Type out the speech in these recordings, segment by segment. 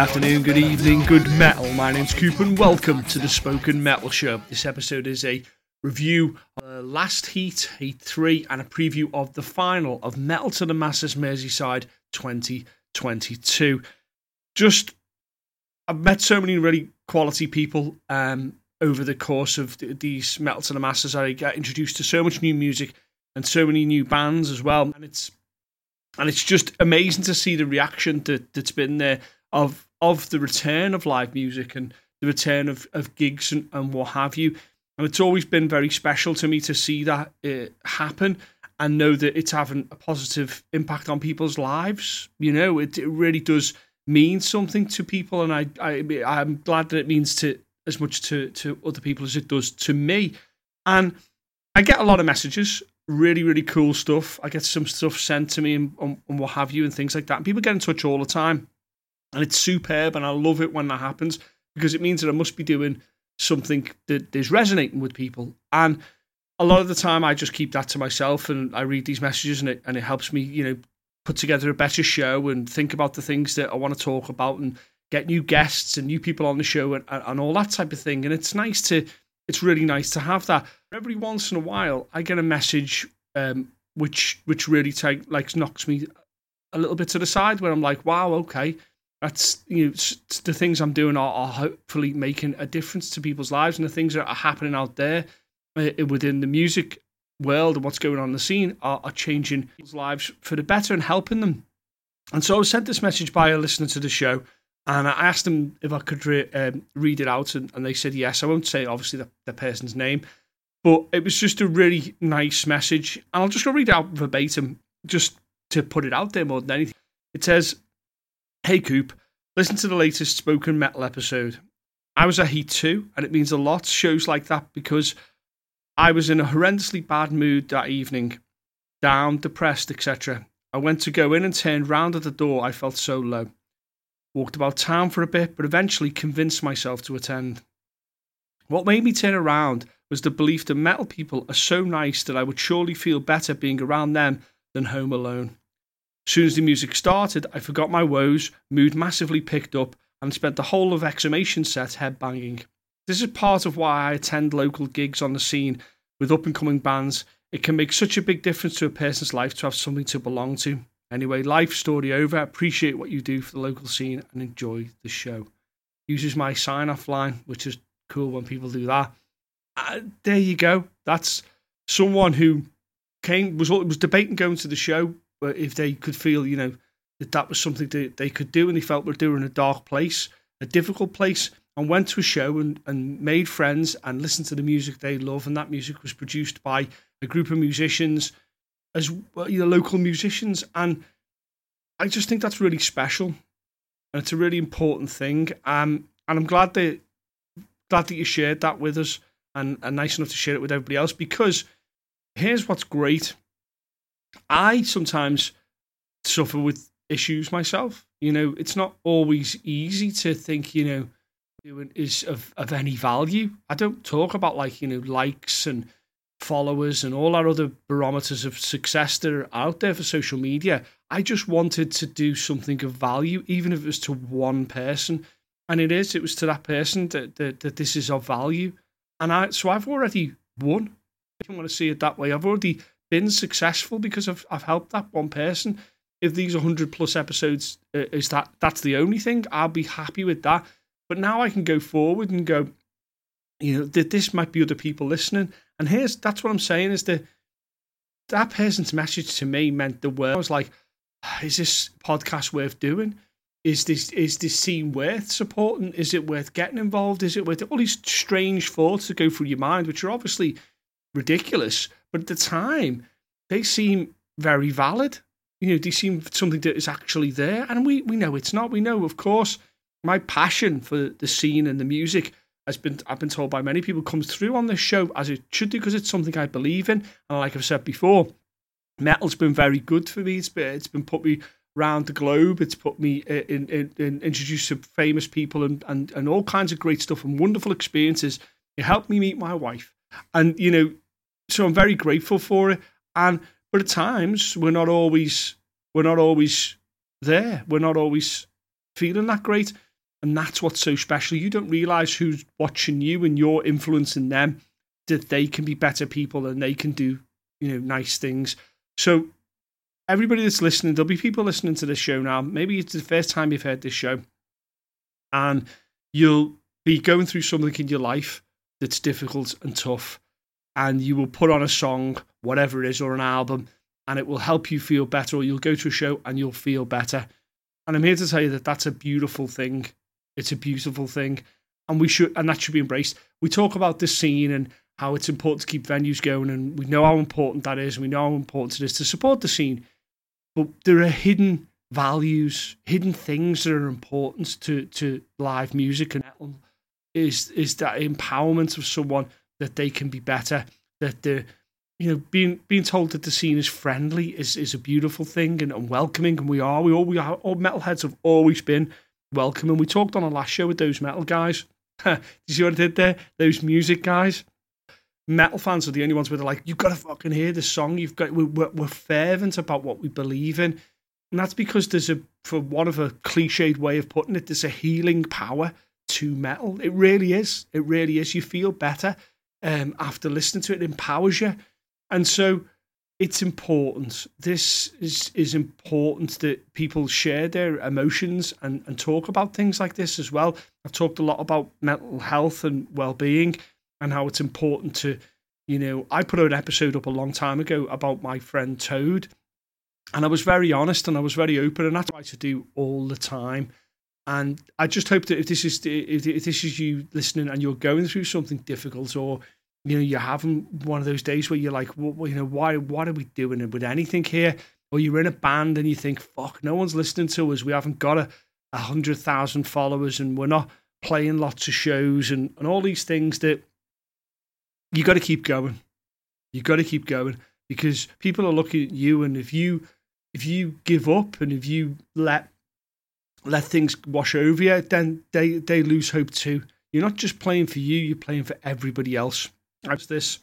afternoon, good evening, good metal. My name's Coop and welcome to the Spoken Metal Show. This episode is a review of the last heat, Heat 3, and a preview of the final of Metal to the Masses Merseyside 2022. Just, I've met so many really quality people um, over the course of th- these Metal to the Masses. I get introduced to so much new music and so many new bands as well. And it's and it's just amazing to see the reaction that, that's been there of of the return of live music and the return of, of gigs and, and what have you. And it's always been very special to me to see that uh, happen and know that it's having a positive impact on people's lives. You know, it, it really does mean something to people, and I, I I'm glad that it means to as much to to other people as it does to me. And I get a lot of messages really, really cool stuff. I get some stuff sent to me and, and, and, what have you and things like that. And people get in touch all the time. And it's superb. And I love it when that happens because it means that I must be doing something that is resonating with people. And a lot of the time, I just keep that to myself and I read these messages and it, and it helps me, you know, put together a better show and think about the things that I want to talk about and get new guests and new people on the show and, and all that type of thing. And it's nice to it's really nice to have that. Every once in a while, I get a message um, which which really take like knocks me a little bit to the side where I'm like, wow, okay, that's you know the things I'm doing are, are hopefully making a difference to people's lives and the things that are happening out there uh, within the music world and what's going on in the scene are, are changing people's lives for the better and helping them. And so I was sent this message by a listener to the show and I asked them if I could re- um, read it out, and, and, they said yes. I won't say obviously the, the, person's name, but it was just a really nice message. And I'll just go read out verbatim, just to put it out there more than anything. It says, "Hey Coop, listen to the latest spoken metal episode. I was a Heat too, and it means a lot shows like that because I was in a horrendously bad mood that evening, down, depressed, etc. I went to go in and turned round at the door. I felt so low." walked about town for a bit, but eventually convinced myself to attend. What made me turn around was the belief that metal people are so nice that I would surely feel better being around them than home alone. Soon as the music started, I forgot my woes, mood massively picked up, and spent the whole of Exhumation set headbanging. This is part of why I attend local gigs on the scene with up and coming bands. It can make such a big difference to a person's life to have something to belong to. Anyway, life story over. Appreciate what you do for the local scene and enjoy the show. Uses my sign off line, which is cool when people do that. Uh, there you go. That's someone who came was was debating going to the show, if they could feel, you know, that that was something that they could do, and they felt we're doing a dark place, a difficult place, and went to a show and, and made friends and listened to the music they love, and that music was produced by a group of musicians as well, you know, local musicians, and I just think that's really special, and it's a really important thing. Um, and I'm glad that glad that you shared that with us, and, and nice enough to share it with everybody else. Because here's what's great: I sometimes suffer with issues myself. You know, it's not always easy to think. You know, doing is of of any value. I don't talk about like you know likes and followers and all our other barometers of success that are out there for social media. I just wanted to do something of value, even if it was to one person. And it is, it was to that person that, that, that this is of value. And I, so I've already won. If you want to see it that way, I've already been successful because I've, I've helped that one person. If these 100 plus episodes uh, is that, that's the only thing, I'll be happy with that. But now I can go forward and go, you know, that this might be other people listening and here's that's what I'm saying is that that person's message to me meant the world. I was like, is this podcast worth doing? Is this is this scene worth supporting? Is it worth getting involved? Is it worth all these strange thoughts that go through your mind, which are obviously ridiculous, but at the time they seem very valid. You know, they seem something that is actually there, and we we know it's not. We know, of course, my passion for the scene and the music has been I've been told by many people comes through on this show as it should do because it's something I believe in. And like I've said before, metal's been very good for me. It's been it's been put me around the globe. It's put me uh, in, in, in introduced to famous people and, and and all kinds of great stuff and wonderful experiences. It helped me meet my wife, and you know, so I'm very grateful for it. And but at times we're not always we're not always there. We're not always feeling that great. And that's what's so special. You don't realize who's watching you and you're influencing them, that they can be better people and they can do, you know, nice things. So, everybody that's listening, there'll be people listening to this show now. Maybe it's the first time you've heard this show, and you'll be going through something in your life that's difficult and tough, and you will put on a song, whatever it is, or an album, and it will help you feel better, or you'll go to a show and you'll feel better. And I'm here to tell you that that's a beautiful thing. It's a beautiful thing, and we should, and that should be embraced. We talk about the scene and how it's important to keep venues going, and we know how important that is, and we know how important it is to support the scene. But there are hidden values, hidden things that are important to to live music and. Is is that empowerment of someone that they can be better, that the you know being being told that the scene is friendly is is a beautiful thing and, and welcoming, and we are we all we are all metalheads have always been welcoming. We talked on a last show with those metal guys. did you see what I did there? Those music guys metal fans are the only ones where they're like, you've got to fucking hear this song. You've got we're, we're fervent about what we believe in, and that's because there's a, for one of a cliched way of putting it, there's a healing power to metal. It really is. It really is. You feel better um, after listening to it. It empowers you, and so it's important. This is is important that people share their emotions and, and talk about things like this as well. I've talked a lot about mental health and well being and how it's important to, you know, I put an episode up a long time ago about my friend Toad, and I was very honest and I was very open, and that's what I try to do all the time. And I just hope that if this is if this is you listening and you're going through something difficult or you know you're having one of those days where you're like, well, you know, why what are we doing with anything here? Or you're in a band and you think, fuck, no one's listening to us. We haven't got a, a hundred thousand followers and we're not playing lots of shows and, and all these things that you got to keep going. You got to keep going because people are looking at you, and if you if you give up and if you let let things wash over you, then they they lose hope too. You're not just playing for you; you're playing for everybody else. That's this,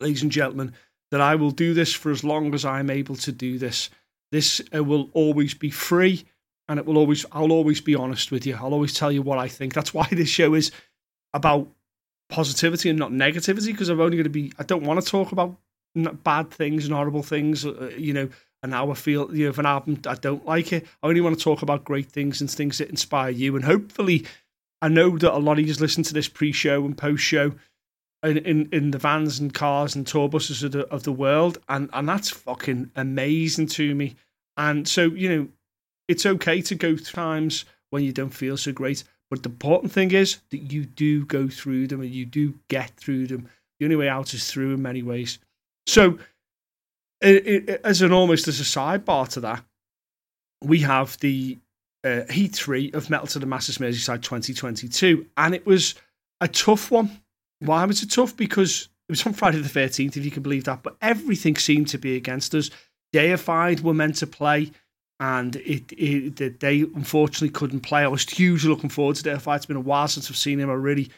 ladies and gentlemen, that I will do this for as long as I'm able to do this. This uh, will always be free, and it will always I'll always be honest with you. I'll always tell you what I think. That's why this show is about positivity and not negativity because I'm only going to be. I don't want to talk about bad things and horrible things, uh, you know. And how I feel, you know, if an album I don't like it, I only want to talk about great things and things that inspire you. And hopefully, I know that a lot of you listen to this pre-show and post-show in, in, in the vans and cars and tour buses of the, of the world, and and that's fucking amazing to me. And so, you know, it's okay to go through times when you don't feel so great. But the important thing is that you do go through them and you do get through them. The only way out is through in many ways. So, it, it, as an almost as a sidebar to that, we have the uh, Heat 3 of Metal to the Masses Merseyside 2022. And it was a tough one. Why was it tough? Because it was on Friday the 13th, if you can believe that. But everything seemed to be against us. Deified were meant to play and it, it they unfortunately couldn't play. I was hugely looking forward to fight. It's been a while since I've seen him. I really,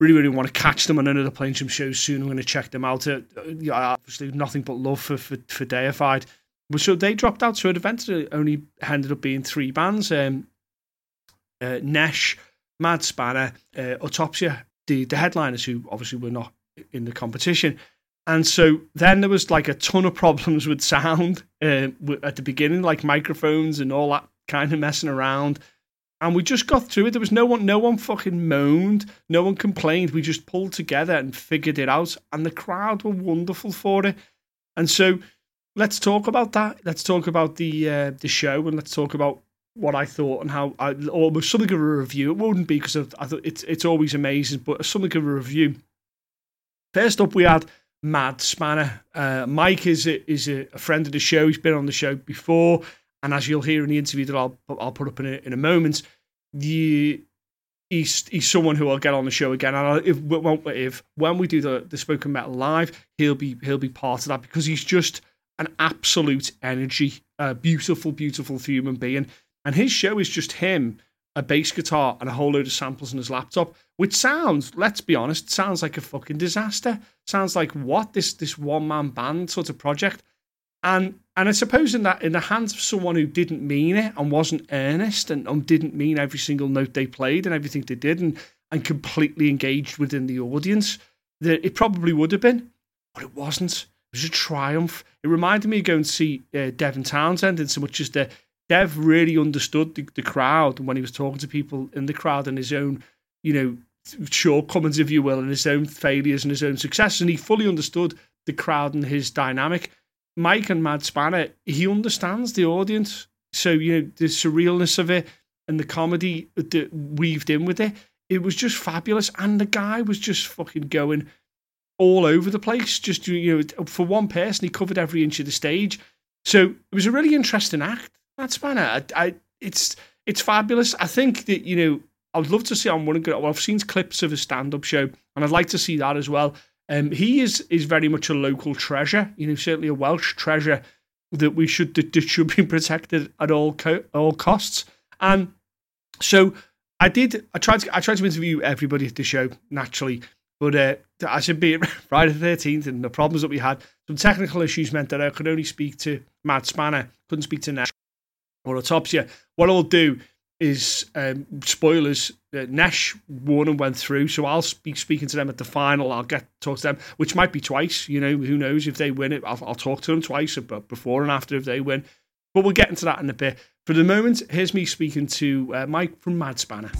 really, really want to catch them. I know they're playing some shows soon. I'm going to check them out. Uh, yeah, obviously, nothing but love for for, for Deified. But so they dropped out. So it eventually only ended up being three bands: um, uh, Nesh, Mad Spanner, uh, Autopsia, the the headliners who obviously were not in the competition. And so then there was like a ton of problems with sound uh, at the beginning, like microphones and all that kind of messing around. And we just got through it. There was no one, no one fucking moaned, no one complained. We just pulled together and figured it out. And the crowd were wonderful for it. And so let's talk about that. Let's talk about the uh, the show and let's talk about what I thought and how I almost something of a review. It wouldn't be because I thought it's it's always amazing, but something of a review. First up, we had Mad Spanner. Uh, Mike is a, is a, friend of the show. He's been on the show before, and as you'll hear in the interview that I'll I'll put up in a, in a moment, he's he's someone who I'll get on the show again. And if if when we do the the spoken metal live, he'll be he'll be part of that because he's just an absolute energy, a beautiful, beautiful human being. And his show is just him a bass guitar and a whole load of samples on his laptop, which sounds, let's be honest, sounds like a fucking disaster. Sounds like what this this one man band sort of project. And And I suppose in that in the hands of someone who didn't mean it and wasn't earnest and, and didn't mean every single note they played and everything they did and, and completely engaged within the audience, that it probably would have been, but it wasn't. It was a triumph. It reminded me of going to see uh, Devin Townsend in so much as the Dev really understood the, the crowd when he was talking to people in the crowd and his own, you know, shortcomings, if you will, and his own failures and his own success. And he fully understood the crowd and his dynamic. Mike and Mad Spanner, he understands the audience. So, you know, the surrealness of it and the comedy that weaved in with it, it was just fabulous. And the guy was just fucking going all over the place. Just, you know, for one person, he covered every inch of the stage. So it was a really interesting act. Mad Spanner, I, I, it's, it's fabulous. I think that, you know, I would love to see on one well, I've seen clips of his stand-up show, and I'd like to see that as well. Um, he is is very much a local treasure. You know, certainly a Welsh treasure that we should that should be protected at all co- all costs. And so I did. I tried to I tried to interview everybody at the show naturally, but uh, I should be Friday the thirteenth, and the problems that we had, some technical issues meant that I could only speak to Mad Spanner, couldn't speak to Nesh or Autopsia. What I'll do is um, spoilers. Uh, Nesh won and went through, so I'll be speaking to them at the final. I'll get talk to them, which might be twice. You know, who knows if they win it? I'll, I'll talk to them twice, but before and after if they win. But we'll get into that in a bit. For the moment, here's me speaking to uh, Mike from Mad Spanner.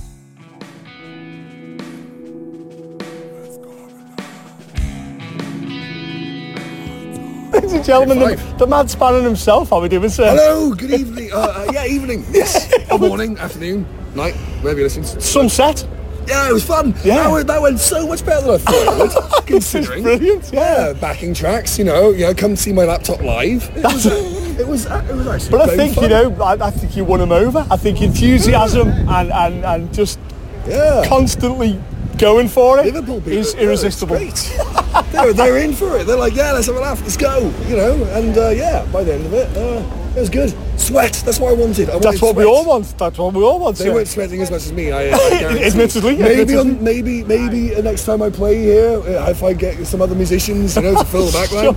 Ladies and gentlemen, the, the mad spanner himself. How are we doing, sir? Hello, good evening. Uh, uh, yeah, evening. Yes. morning, afternoon, night, wherever you listen. Sunset. Yeah, it was fun. Yeah. That went, that went so much better than I thought it would, considering. brilliant, yeah. yeah. Backing tracks, you know, you know, come see my laptop live. It was, it was, uh, it was actually But I think, fun. you know, I, I, think you won him over. I think enthusiasm and, and, and just yeah. constantly going for it Liverpool is irresistible. they're, they're in for it. They're like, yeah, let's have a laugh, let's go, you know. And uh, yeah, by the end of it, uh, it was good. Sweat. That's what I wanted. I wanted That's what sweat. we all want. That's what we all want. They weren't sweating as much as me. I, I admittedly, maybe on, maybe maybe next time I play here, uh, if I get some other musicians, you know, to fill the background,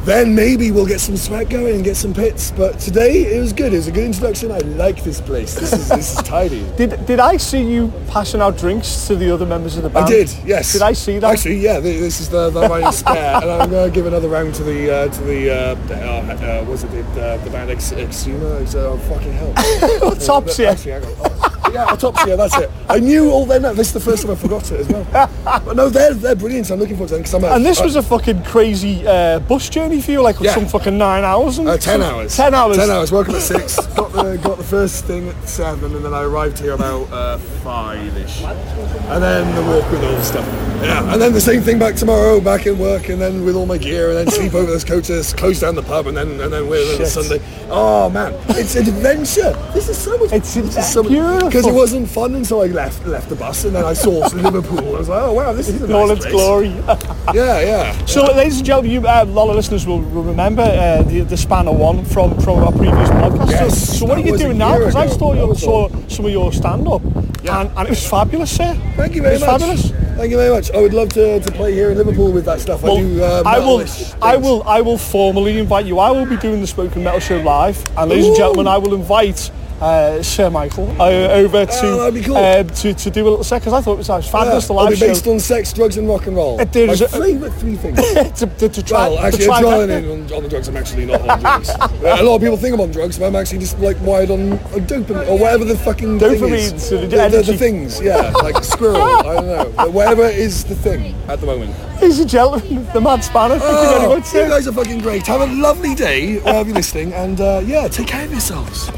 then maybe we'll get some sweat going and get some pits. But today it was good. It was a good introduction. I like this place. This is this is tidy. Did did I see you passing out drinks to the other members of the band? I did. Yes. Did I see that? Actually, yeah. This is the the my spare, and I'm going to give another round to the uh, to the uh, uh, uh, what's it the, the band Ex- Exuma. Uh, fucking hell. Autopsia. Actually, yeah, autopsia. That's it. I knew all then. This is the first time I forgot it as well. But no, they're they're brilliant. I'm looking forward to them because I'm. and this was a fucking crazy uh, bus journey for you, like yeah. some fucking nine hours. And uh, ten hours. Ten hours. Ten hours. Woke up at six. got the got the first thing at seven, and then I arrived here about uh, five ish. And then the work with all the stuff. Yeah. And then the same thing back tomorrow, back in work, and then with all my gear, and then sleep over this coach, close down the pub, and then and then we're on Sunday. Oh man, it's an adventure. This is so much. It's, it's so beautiful because it wasn't fun and so I left left the bus, and then I saw Liverpool. I was like, oh wow, this is in all nice its glory. yeah, yeah. So, yeah. ladies and gentlemen, you, uh, a lot of listeners will, will remember uh, the, the Spanner one from from our previous podcast. Yes, so, so what are you doing now? Because I saw you saw some of your stand up, yeah. and, and it was fabulous, sir. Thank you very much. Fabulous. Thank you very much. I would love to, to play here in Liverpool with that stuff. Well, I do. Uh, I will. I will. I will formally invite you. I will be doing the Spoken Metal Show live, and ladies Ooh. and gentlemen, I will invite uh, Sir Michael uh, over to, oh, cool. uh, to to do a little set because I thought it was, was fabulous. Yeah, the live be based show. on sex, drugs, and rock and roll. Uh, there's My favourite three things. to, to, to, try. Well, actually, I'm trying in on, on, the drugs. I'm actually not on drugs. a lot of people think I'm on drugs, but I'm actually just like wired on, on dopamine or whatever the fucking dopamine. Thing is. So the, the, the, things, yeah, like squirrel. I don't know, but whatever is the thing at the moment. Ladies and gentlemen, the Mad Spanner. Oh, you very much. You guys are fucking great. Have a lovely day wherever you're listening, and uh, yeah, take care of yourselves.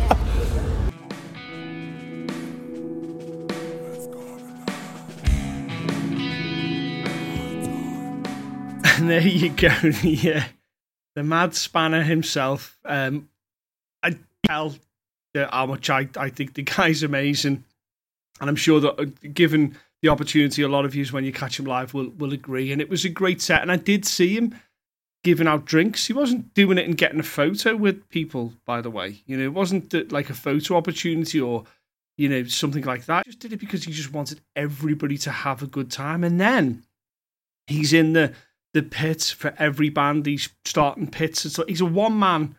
And there you go. yeah, the mad spanner himself. Um, I tell how much I, I think the guy's amazing, and I'm sure that uh, given the opportunity, a lot of you when you catch him live will will agree. And it was a great set, and I did see him giving out drinks. He wasn't doing it and getting a photo with people, by the way. You know, it wasn't like a photo opportunity or you know something like that. He just did it because he just wanted everybody to have a good time, and then he's in the the pits for every band. He's starting pits. It's like, he's a one man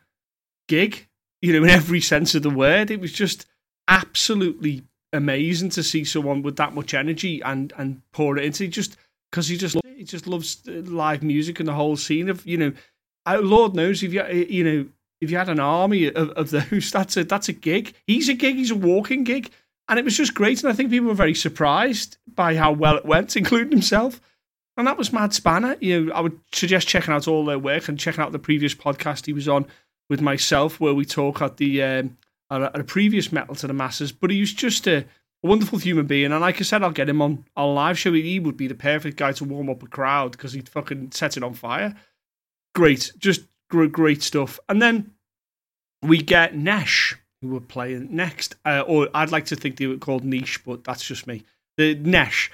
gig, you know, in every sense of the word. It was just absolutely amazing to see someone with that much energy and and pour it into just because he just he just loves uh, live music and the whole scene of you know, Lord knows if you you know if you had an army of, of those, that's a that's a gig. He's a gig. He's a walking gig, and it was just great. And I think people were very surprised by how well it went, including himself. And that was Mad Spanner. You know, I would suggest checking out all their work and checking out the previous podcast he was on with myself, where we talk at the um, at a previous Metal to the Masses. But he was just a, a wonderful human being, and like I said, I'll get him on a live show. He would be the perfect guy to warm up a crowd because he'd fucking set it on fire. Great, just great, stuff. And then we get Nesh, who were playing next, uh, or I'd like to think they were called Niche, but that's just me. The Nesh,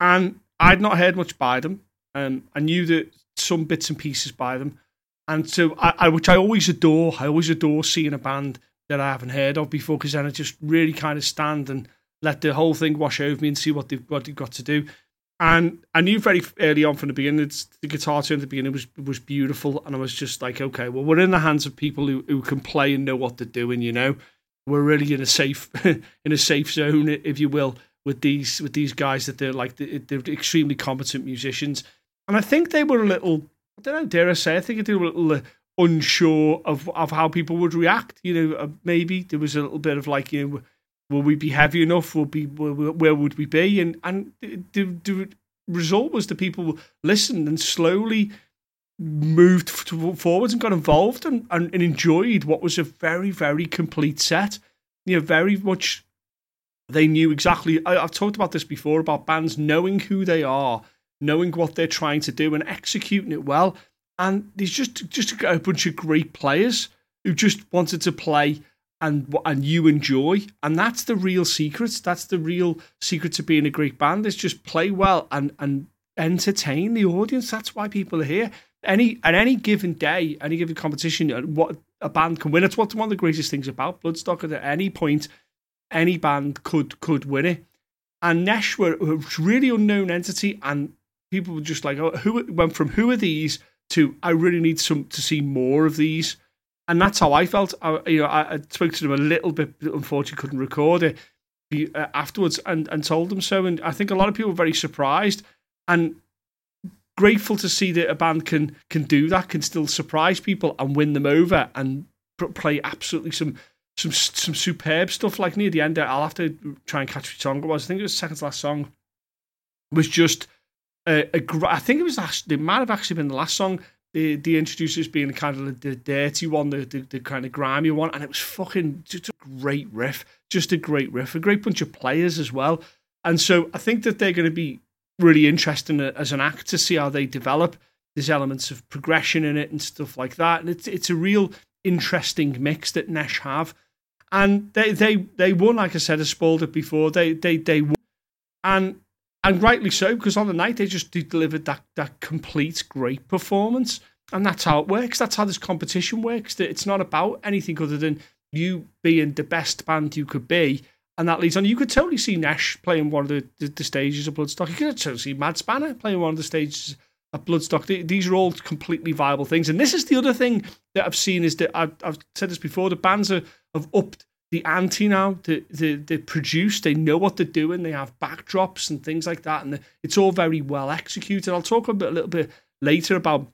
and I'd not heard much by them. Um, I knew that some bits and pieces by them, and so I, I, which I always adore. I always adore seeing a band that I haven't heard of before because then I just really kind of stand and let the whole thing wash over me and see what they've what they've got to do. And I knew very early on from the beginning, the guitar tone at the beginning was was beautiful, and I was just like, okay, well, we're in the hands of people who, who can play and know what they're doing. You know, we're really in a safe in a safe zone, if you will, with these with these guys that they're like they're extremely competent musicians. And I think they were a little, I don't know, dare I say, I think they were a little uh, unsure of of how people would react. You know, uh, maybe there was a little bit of like, you know will we be heavy enough? Will be where would we be? And and the, the result was the people listened and slowly moved forwards and got involved and, and, and enjoyed what was a very very complete set. You know, very much they knew exactly. I, I've talked about this before about bands knowing who they are, knowing what they're trying to do, and executing it well. And there's just just a bunch of great players who just wanted to play and and you enjoy and that's the real secret that's the real secret to being a great band is just play well and and entertain the audience that's why people are here any at any given day any given competition uh, what a band can win it's one of the greatest things about bloodstock at any point any band could could win it and Nesh were a really unknown entity and people were just like oh who went from who are these to I really need some to see more of these and that's how I felt. I, you know, I, I, spoke to them a little bit, unfortunately, couldn't record it uh, afterwards, and and told them so. And I think a lot of people were very surprised and grateful to see that a band can can do that, can still surprise people and win them over, and play absolutely some some some superb stuff. Like near the end, I'll have to try and catch which song it was. I think it was the second to last song. Was just a, I think it was actually, it might have actually been the last song the the introducers being kind of the dirty one, the, the, the kind of grimy one, and it was fucking just a great riff, just a great riff, a great bunch of players as well. And so I think that they're going to be really interesting uh, as an act to see how they develop. There's elements of progression in it and stuff like that, and it's it's a real interesting mix that Nesh have. And they they they won, like I said, I spoiled it before. They they they won, and and rightly so because on the night they just delivered that that complete great performance, and that's how it works. That's how this competition works. It's not about anything other than you being the best band you could be, and that leads on. You could totally see Nesh playing one of the, the, the stages of Bloodstock. You could totally see Mad Spanner playing one of the stages of Bloodstock. These are all completely viable things, and this is the other thing that I've seen is that I've, I've said this before. The bands are, have upped the ante now, the, the, they produce, they know what they're doing, they have backdrops and things like that, and it's all very well executed. I'll talk a, bit, a little bit later about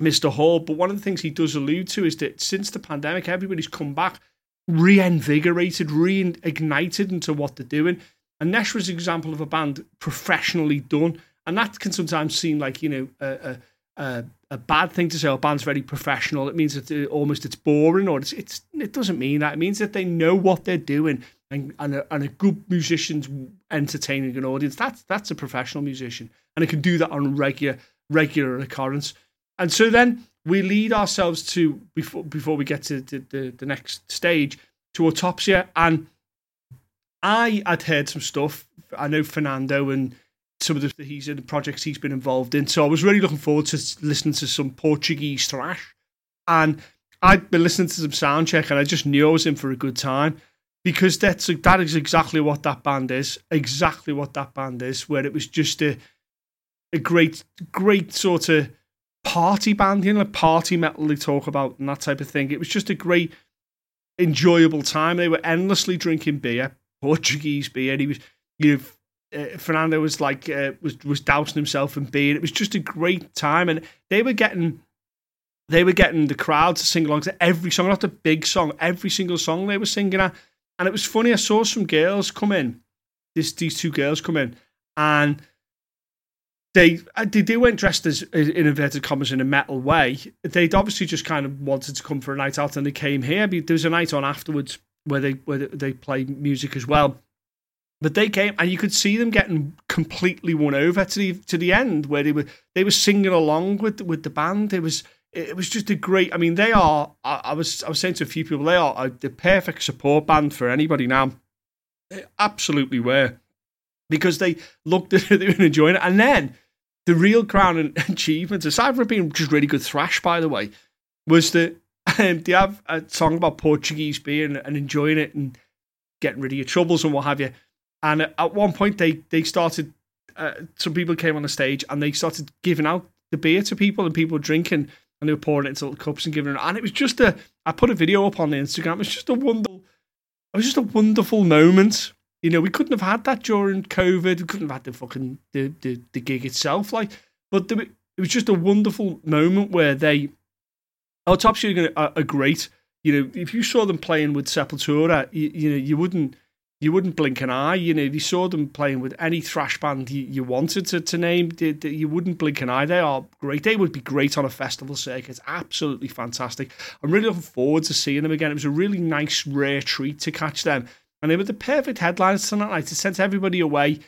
Mr. Hall, but one of the things he does allude to is that since the pandemic, everybody's come back reinvigorated, reignited into what they're doing. And Nesh was an example of a band professionally done, and that can sometimes seem like you know a, a a, a bad thing to say. Oh, band's very professional. It means that it, almost it's boring, or it's, it's it doesn't mean that. It means that they know what they're doing, and and a, and a good musician's entertaining an audience. That's that's a professional musician, and it can do that on regular regular occurrence. And so then we lead ourselves to before before we get to the, the, the next stage to autopsia, and I had heard some stuff. I know Fernando and some of the he's in the projects he's been involved in. So I was really looking forward to listening to some Portuguese thrash, and I'd been listening to some soundcheck, and I just knew I was in for a good time because that's that is exactly what that band is, exactly what that band is. Where it was just a a great, great sort of party band, you know, like party metal they talk about and that type of thing. It was just a great, enjoyable time. They were endlessly drinking beer, Portuguese beer. He was, you know, uh, Fernando was like uh, was was dousing himself in beer. It was just a great time, and they were getting they were getting the crowd to sing along to every song, not a big song, every single song they were singing at. And it was funny. I saw some girls come in. This these two girls come in, and they uh, they, they weren't dressed as in inverted commas in a metal way. They'd obviously just kind of wanted to come for a night out, and they came here. There was a night on afterwards where they where they play music as well. But they came, and you could see them getting completely won over to the to the end, where they were they were singing along with with the band. It was it was just a great. I mean, they are. I, I was I was saying to a few people, they are the perfect support band for anybody now. They absolutely were, because they looked at it, they were enjoying it, and then the real crown achievement, aside from being just really good thrash, by the way, was that um, they have a song about Portuguese beer and, and, enjoying it and getting rid of your troubles and what have you. And at one point, they they started. Uh, some people came on the stage and they started giving out the beer to people, and people were drinking and they were pouring it into little cups and giving it. And it was just a. I put a video up on the Instagram. It was just a wonderful. It was just a wonderful moment you know, we couldn't have had that during COVID. We couldn't have had the fucking the the, the gig itself. Like, but it was just a wonderful moment where they. Autopsia are, are great. You know, if you saw them playing with Sepultura, you, you know, you wouldn't you wouldn't blink an eye. You know, if you saw them playing with any thrash band you, you wanted to, to name, you wouldn't blink an eye. They are great. They would be great on a festival circuit. Absolutely fantastic. I'm really looking forward to seeing them again. It was a really nice, rare treat to catch them and they were the perfect headlines tonight. Like, it sent everybody away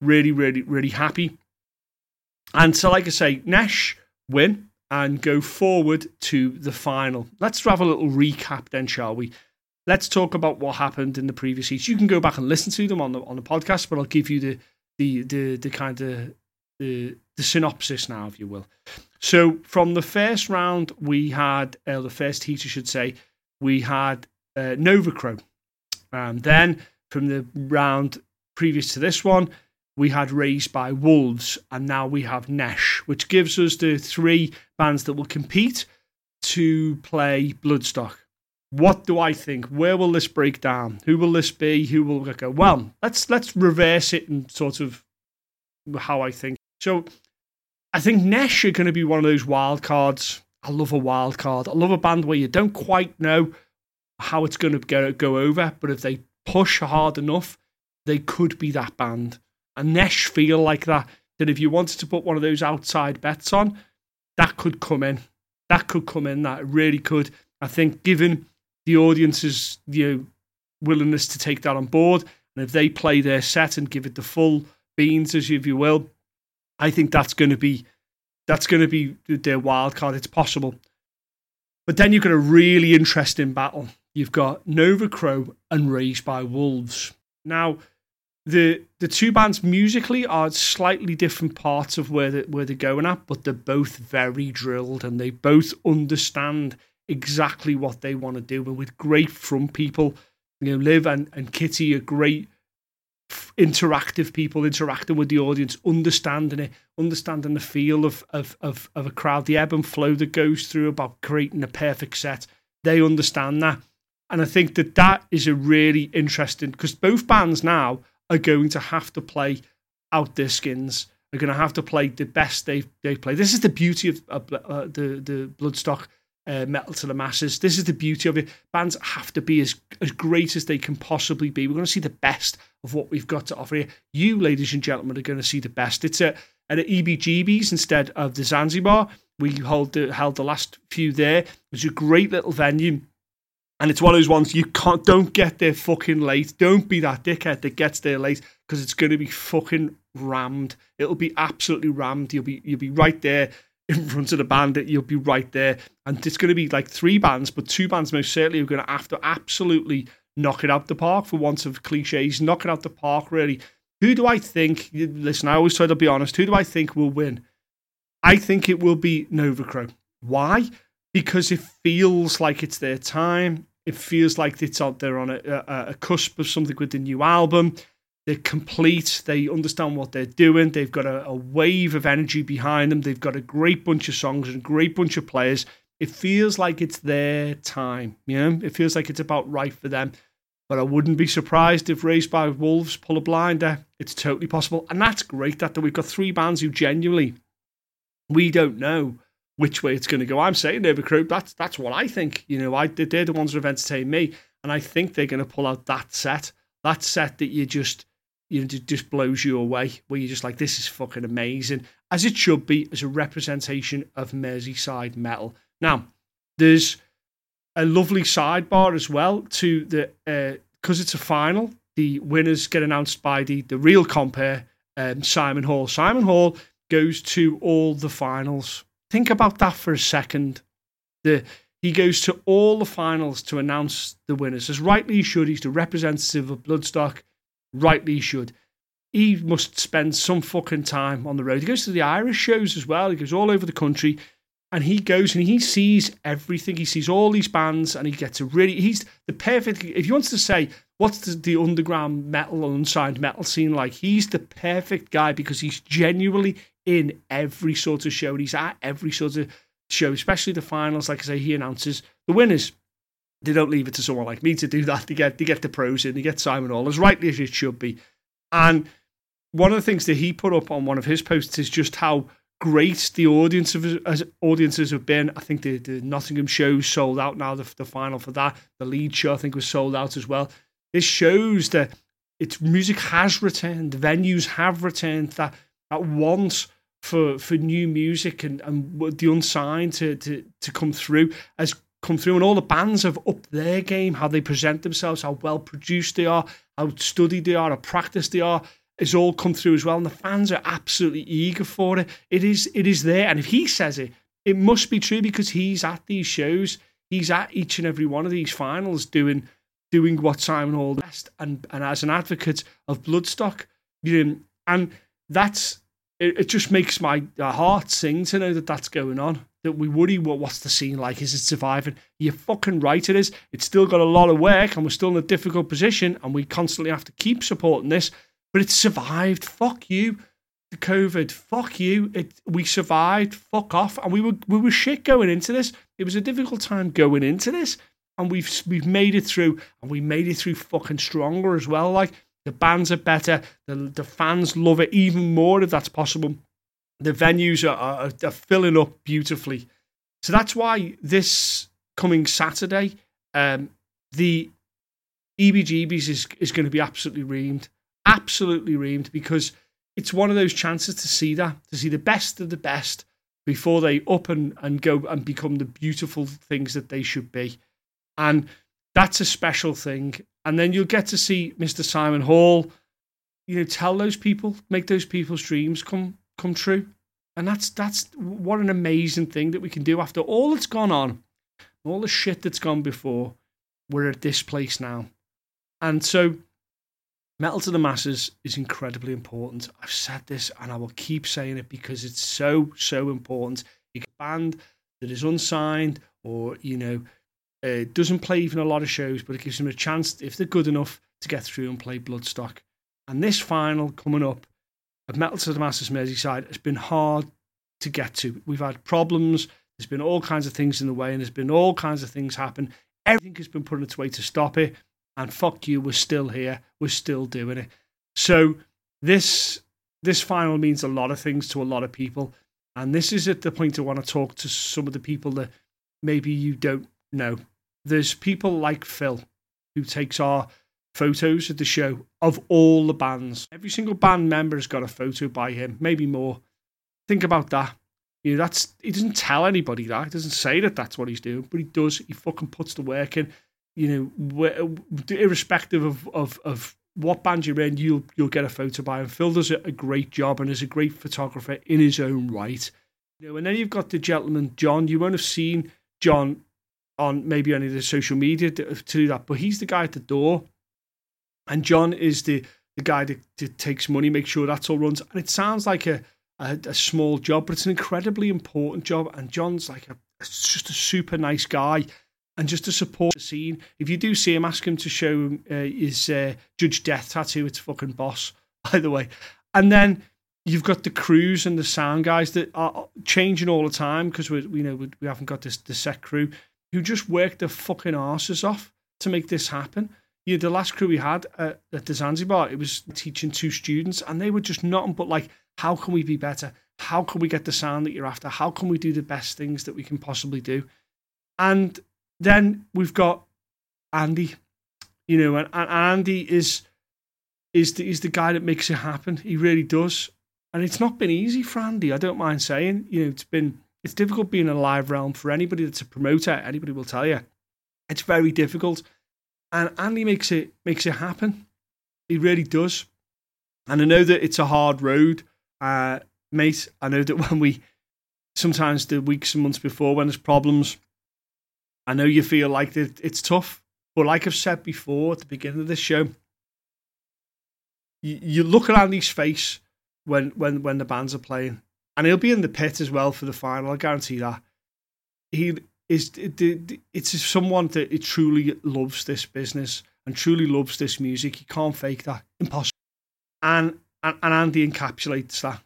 really, really, really happy. And so, like I say, Nesh win and go forward to the final. Let's have a little recap then, shall we? Let's talk about what happened in the previous heats. You can go back and listen to them on the on the podcast, but I'll give you the the the, the kind of the the synopsis now, if you will. So from the first round, we had uh, the first heat, I should say, we had uh, Novacro and then from the round previous to this one, we had Raised by Wolves, and now we have Nesh, which gives us the three bands that will compete to play Bloodstock. What do I think? Where will this break down? Who will this be? Who will go? Well, let's let's reverse it and sort of how I think. So, I think Nesh are going to be one of those wild cards. I love a wild card. I love a band where you don't quite know how it's going to go, go over, but if they push hard enough, they could be that band. And Nesh feel like that. That if you wanted to put one of those outside bets on, that could come in. That could come in. That really could. I think, given the audience's you know, willingness to take that on board, and if they play their set and give it the full beans, as if you will, I think that's going to be that's going to be their wild card. It's possible. But then you've got a really interesting battle you've got Nova Crow and Raised by Wolves. Now, the the two bands musically are slightly different parts of where they, where they're going at, but they're both very drilled and they both understand exactly what they want to do. And with great front people, you know, Liv and, and Kitty are great interactive people interacting with the audience, understanding it, understanding the feel of, of, of, of a crowd, the ebb and flow that goes through about creating a perfect set. They understand that. And I think that that is a really interesting because both bands now are going to have to play out their skins. They're going to have to play the best they they play. This is the beauty of uh, the the Bloodstock uh, metal to the masses. This is the beauty of it. Bands have to be as as great as they can possibly be. We're going to see the best of what we've got to offer here. You, ladies and gentlemen, are going to see the best. It's a at EBGB's instead of the Zanzibar. We hold the, held the last few there. It's a great little venue. And it's one of those ones you can't don't get there fucking late. Don't be that dickhead that gets there late because it's going to be fucking rammed. It'll be absolutely rammed. You'll be you'll be right there in front of the band. That you'll be right there, and it's going to be like three bands, but two bands most certainly are going to have to absolutely knock it out the park for want of cliches. Knock it out the park, really. Who do I think? Listen, I always try to be honest. Who do I think will win? I think it will be Novacro. Why? because it feels like it's their time. It feels like it's out there on a, a, a cusp of something with the new album. They're complete. They understand what they're doing. They've got a, a, wave of energy behind them. They've got a great bunch of songs and a great bunch of players. It feels like it's their time. You know, it feels like it's about right for them. But I wouldn't be surprised if Raised by Wolves pull a blinder. It's totally possible, and that's great. That we've got three bands who genuinely we don't know which way it's going to go. I'm saying Novacro. That's that's what I think. You know, I they're the ones who have entertained me, and I think they're going to pull out that set. That set that you just you know, just blows you away, where you're just like, this is fucking amazing, as it should be, as a representation of Merseyside metal. Now, there's a lovely sidebar as well to the because uh, it's a final. The winners get announced by the the real compare, um, Simon Hall. Simon Hall goes to all the finals. Think about that for a second. The he goes to all the finals to announce the winners, as rightly he should. He's the representative of Bloodstock rightly he should. He must spend some fucking time on the road. He goes to the Irish shows as well. He goes all over the country and he goes and he sees everything. He sees all these bands and he gets a really, he's the perfect, if you wants to say, what's the, the underground metal, unsigned metal scene like, he's the perfect guy because he's genuinely in every sort of show. He's at every sort of show, especially the finals. Like I say, he announces the winners they don't leave it to someone like me to do that. They get they get the pros in, they get Simon Hall as rightly as it should be. And one of the things that he put up on one of his posts is just how great the audience of as audiences have been. I think the, the Nottingham show sold out now. The, the final for that, the lead show I think was sold out as well. This shows that its music has returned. Venues have returned. That that once for for new music and and the unsigned to to to come through as come through, and all the bands have upped their game, how they present themselves, how well produced they are, how studied they are, how practiced they are. It's all come through as well, and the fans are absolutely eager for it. It is, it is there, and if he says it, it must be true because he's at these shows. He's at each and every one of these finals doing doing what Simon Hall best, and and as an advocate of Bloodstock, you know, and that's it, it just makes my heart sing to know that that's going on that we worry what what's the scene like? Is it surviving? You're fucking right, it is. It's still got a lot of work, and we're still in a difficult position, and we constantly have to keep supporting this. But it's survived. Fuck you, the COVID. Fuck you. It we survived. Fuck off. And we were we were shit going into this. It was a difficult time going into this, and we've we've made it through, and we made it through fucking stronger as well. Like the bands are better. The the fans love it even more if that's possible the venues are, are, are filling up beautifully. So that's why this coming Saturday, um, the EBGBs is, is going to be absolutely reamed. Absolutely reamed because it's one of those chances to see that, to see the best of the best before they up and, and go and become the beautiful things that they should be. And that's a special thing. And then you'll get to see Mr. Simon Hall, you know, tell those people, make those people's dreams come come true. And that's that's what an amazing thing that we can do after all that's gone on, all the shit that's gone before. We're at this place now. And so Metal to the Masses is incredibly important. I've said this and I will keep saying it because it's so, so important. You get a band that is unsigned or, you know, uh, doesn't play even a lot of shows, but it gives them a chance, if they're good enough, to get through and play Bloodstock. And this final coming up of Metal to the Masses Merseyside has been hard to get to. We've had problems. There's been all kinds of things in the way, and there's been all kinds of things happen. Everything has been put in its way to stop it. And fuck you, we're still here. We're still doing it. So this this final means a lot of things to a lot of people. And this is at the point I want to talk to some of the people that maybe you don't know. There's people like Phil who takes our photos of the show of all the bands. Every single band member has got a photo by him, maybe more. Think about that. You know, that's he doesn't tell anybody that. He doesn't say that that's what he's doing, but he does. He fucking puts the work in. You know, uh, irrespective of of of what band you're in, you'll you'll get a photo by him. Phil does a great job and is a great photographer in his own right. You know, and then you've got the gentleman John. You won't have seen John on maybe any of the social media to, to do that, but he's the guy at the door and John is the the guy that, that takes money, makes sure that's all runs. And it sounds like a, a, a small job, but it's an incredibly important job. And John's like a just a super nice guy. and just to support the scene. If you do see him, ask him to show uh, his uh, Judge Death tattoo. It's fucking boss, by the way. And then you've got the crews and the sound guys that are changing all the time because we, you know, we, we haven't got this the set crew who just work their fucking asses off to make this happen. You know, the last crew we had at, at the Zanzibar, it was teaching two students, and they were just nothing but like, how can we be better? How can we get the sound that you're after? How can we do the best things that we can possibly do? And then we've got Andy, you know, and, and Andy is is the, is the guy that makes it happen. He really does, and it's not been easy for Andy. I don't mind saying, you know, it's been it's difficult being in a live realm for anybody that's a promoter. Anybody will tell you, it's very difficult, and Andy makes it makes it happen. He really does, and I know that it's a hard road, uh, mate. I know that when we sometimes the weeks and months before when there's problems I know you feel like it's tough, but like I've said before at the beginning of this show, you, you look at Andy's face when, when, when the bands are playing, and he'll be in the pit as well for the final. I guarantee that. He is it's someone that truly loves this business and truly loves this music. You can't fake that. Impossible. And, and and Andy encapsulates that.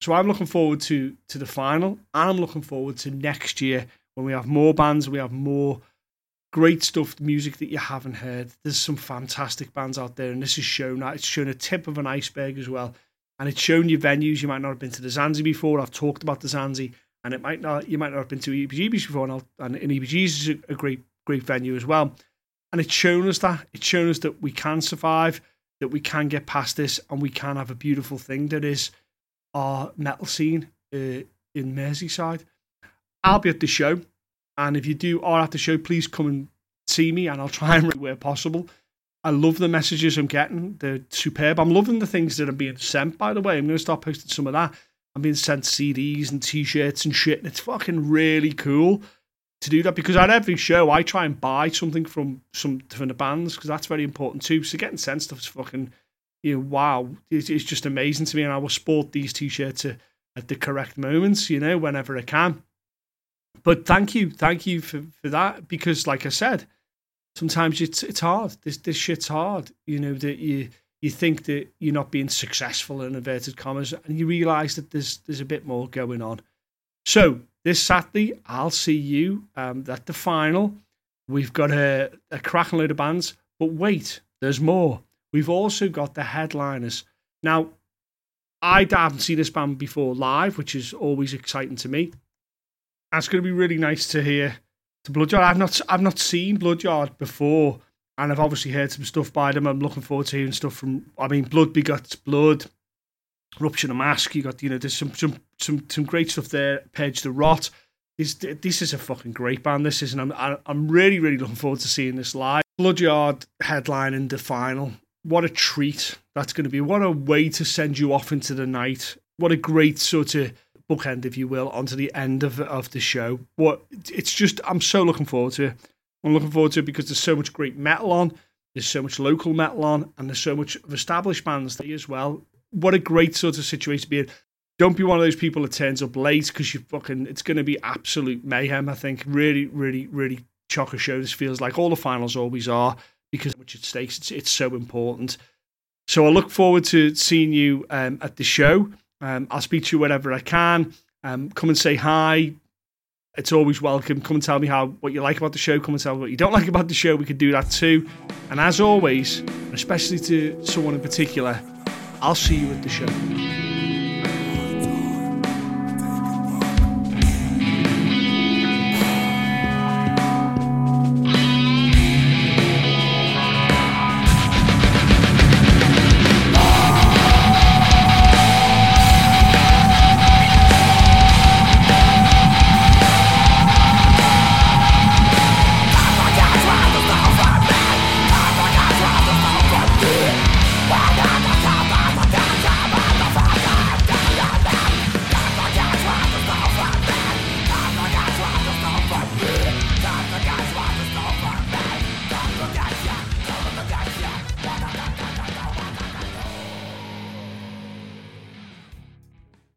So I'm looking forward to to the final, and I'm looking forward to next year when we have more bands, we have more great stuff, music that you haven't heard. There's some fantastic bands out there, and this is shown that it's shown a tip of an iceberg as well. And it's shown you venues you might not have been to the Zanzi before. I've talked about the Zanzi, and it might not you might not have been to EBGBs before, and, and, and EBGBs is a, great great venue as well. And it's shown us that it's shown us that we can survive, that we can get past this, and we can have a beautiful thing that is our metal scene uh, in Merseyside. I'll be at the show. And if you do are at the show, please come and see me and I'll try and where possible. I love the messages I'm getting. They're superb. I'm loving the things that are being sent, by the way. I'm going to start posting some of that. I'm being sent CDs and t shirts and shit. And it's fucking really cool to do that because at every show, I try and buy something from some different bands because that's very important too. So getting sent stuff is fucking, you know, wow. It's, it's just amazing to me. And I will sport these t shirts at the correct moments, you know, whenever I can but thank you, thank you for, for that because, like I said, sometimes it's it's hard. This this shit's hard. You know that you you think that you're not being successful in inverted commas, and you realise that there's there's a bit more going on. So this Saturday, I'll see you um, at the final. We've got a, a cracking load of bands, but wait, there's more. We've also got the headliners. Now, I haven't seen this band before live, which is always exciting to me. That's going to be really nice to hear. To Bloodyard, I've not I've not seen Bloodyard before, and I've obviously heard some stuff by them. I'm looking forward to hearing stuff from. I mean, Blood Begets Blood, Rupture the Mask. You got you know there's some some some some great stuff there. Page the Rot. This this is a fucking great band. This is, and I'm I'm really really looking forward to seeing this live. Bloodyard headline in the final. What a treat that's going to be. What a way to send you off into the night. What a great sort of bookend, if you will, onto the end of of the show. What it's just, I'm so looking forward to it. I'm looking forward to it because there's so much great metal on, there's so much local metal on, and there's so much of established bands there as well. What a great sort of situation to be in. Don't be one of those people that turns up late because you fucking. It's going to be absolute mayhem. I think really, really, really chocker show. This feels like all the finals always are because much at stakes. It's it's so important. So I look forward to seeing you um, at the show. Um, I'll speak to you whenever I can. Um, come and say hi. It's always welcome. Come and tell me how what you like about the show. Come and tell me what you don't like about the show. We could do that too. And as always, especially to someone in particular, I'll see you at the show.